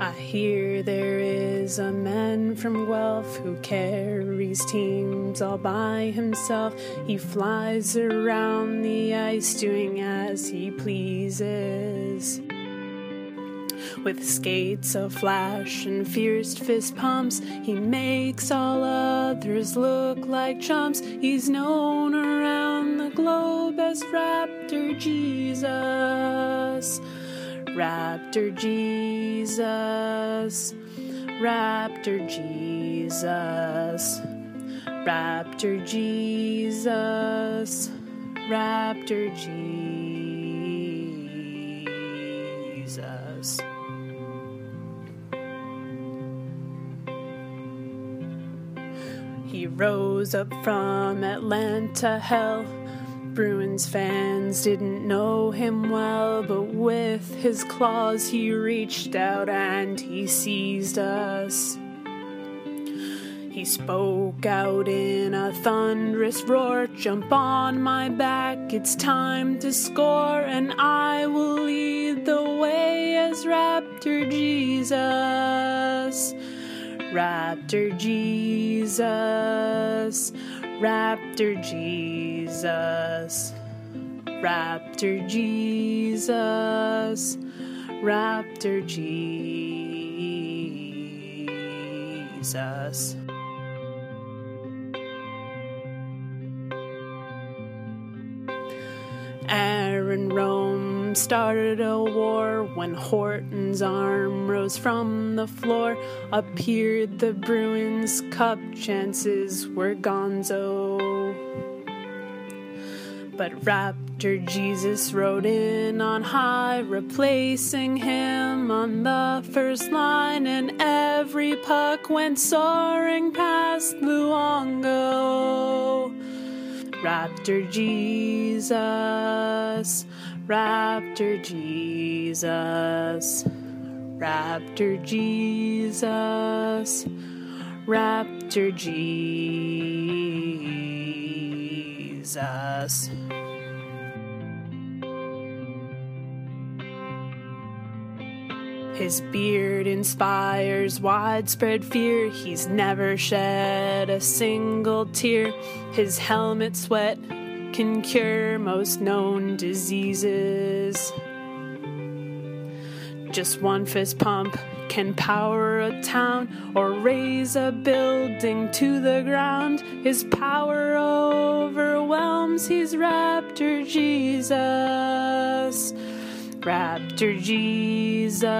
I hear there is a man from Guelph who carries teams all by himself. He flies around the ice doing as he pleases. With skates of flash and fierce fist pumps, he makes all others look like chumps. He's known around the globe as Raptor Jesus. Raptor Jesus, Raptor Jesus, Raptor Jesus, Raptor Jesus. He rose up from Atlanta hell Bruins fans didn't know him well, but with his claws he reached out and he seized us. He spoke out in a thunderous roar Jump on my back, it's time to score, and I will lead the way as Raptor Jesus. Raptor Jesus. Raptor Jesus, Raptor Jesus, Raptor Jesus. Started a war when Horton's arm rose from the floor. Appeared the Bruins Cup, chances were gonzo. But Raptor Jesus rode in on high, replacing him on the first line, and every puck went soaring past Luongo. Raptor Jesus, Raptor Jesus, Raptor Jesus, Raptor Jesus. His beard inspires widespread fear. He's never shed a single tear. His helmet sweat can cure most known diseases. Just one fist pump can power a town or raze a building to the ground. His power overwhelms, he's Raptor Jesus. Raptor Jesus,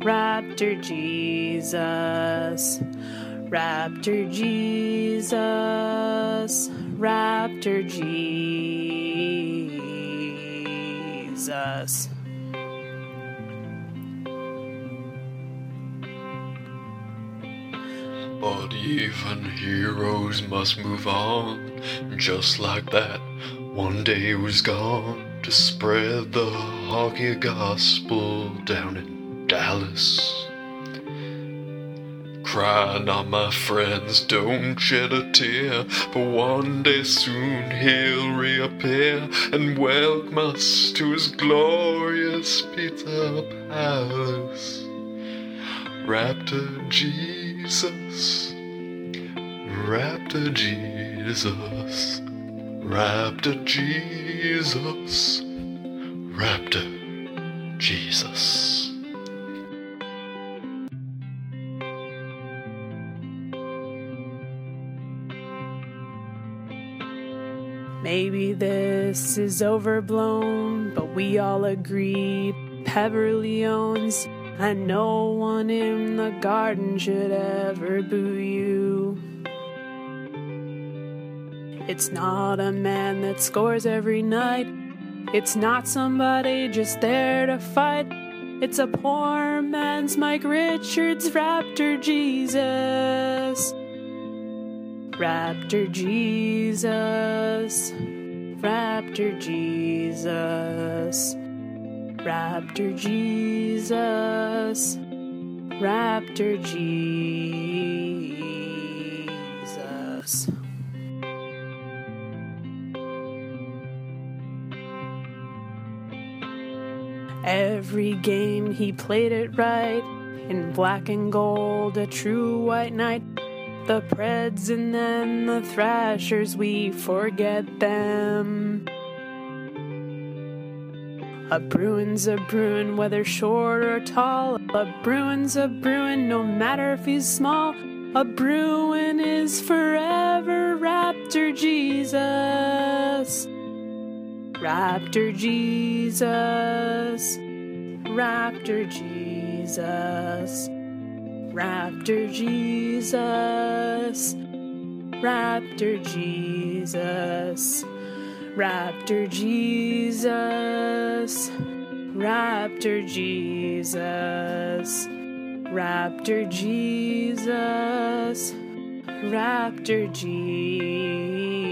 Raptor Jesus, Raptor Jesus, Raptor Jesus. But even heroes must move on, just like that. One day was gone to spread the hockey gospel down in Dallas. Cry not, my friends, don't shed a tear, for one day soon he'll reappear and welcome us to his glorious pizza palace. Raptor Jesus, Raptor Jesus. Raptor Jesus, Raptor Jesus. Maybe this is overblown, but we all agree Peverley owns, and no one in the garden should ever boo you. It's not a man that scores every night. It's not somebody just there to fight. It's a poor man's Mike Richards, Raptor Jesus. Raptor Jesus. Raptor Jesus. Raptor Jesus. Raptor Jesus. Every game he played it right. In black and gold, a true white knight. The Preds and then the Thrashers, we forget them. A Bruin's a Bruin, whether short or tall. A Bruin's a Bruin, no matter if he's small. A Bruin is forever Raptor Jesus. Raptor Jesus, Raptor Jesus, Raptor Jesus, Raptor Jesus, Raptor Jesus, Raptor Jesus, Raptor Jesus, Raptor Jesus.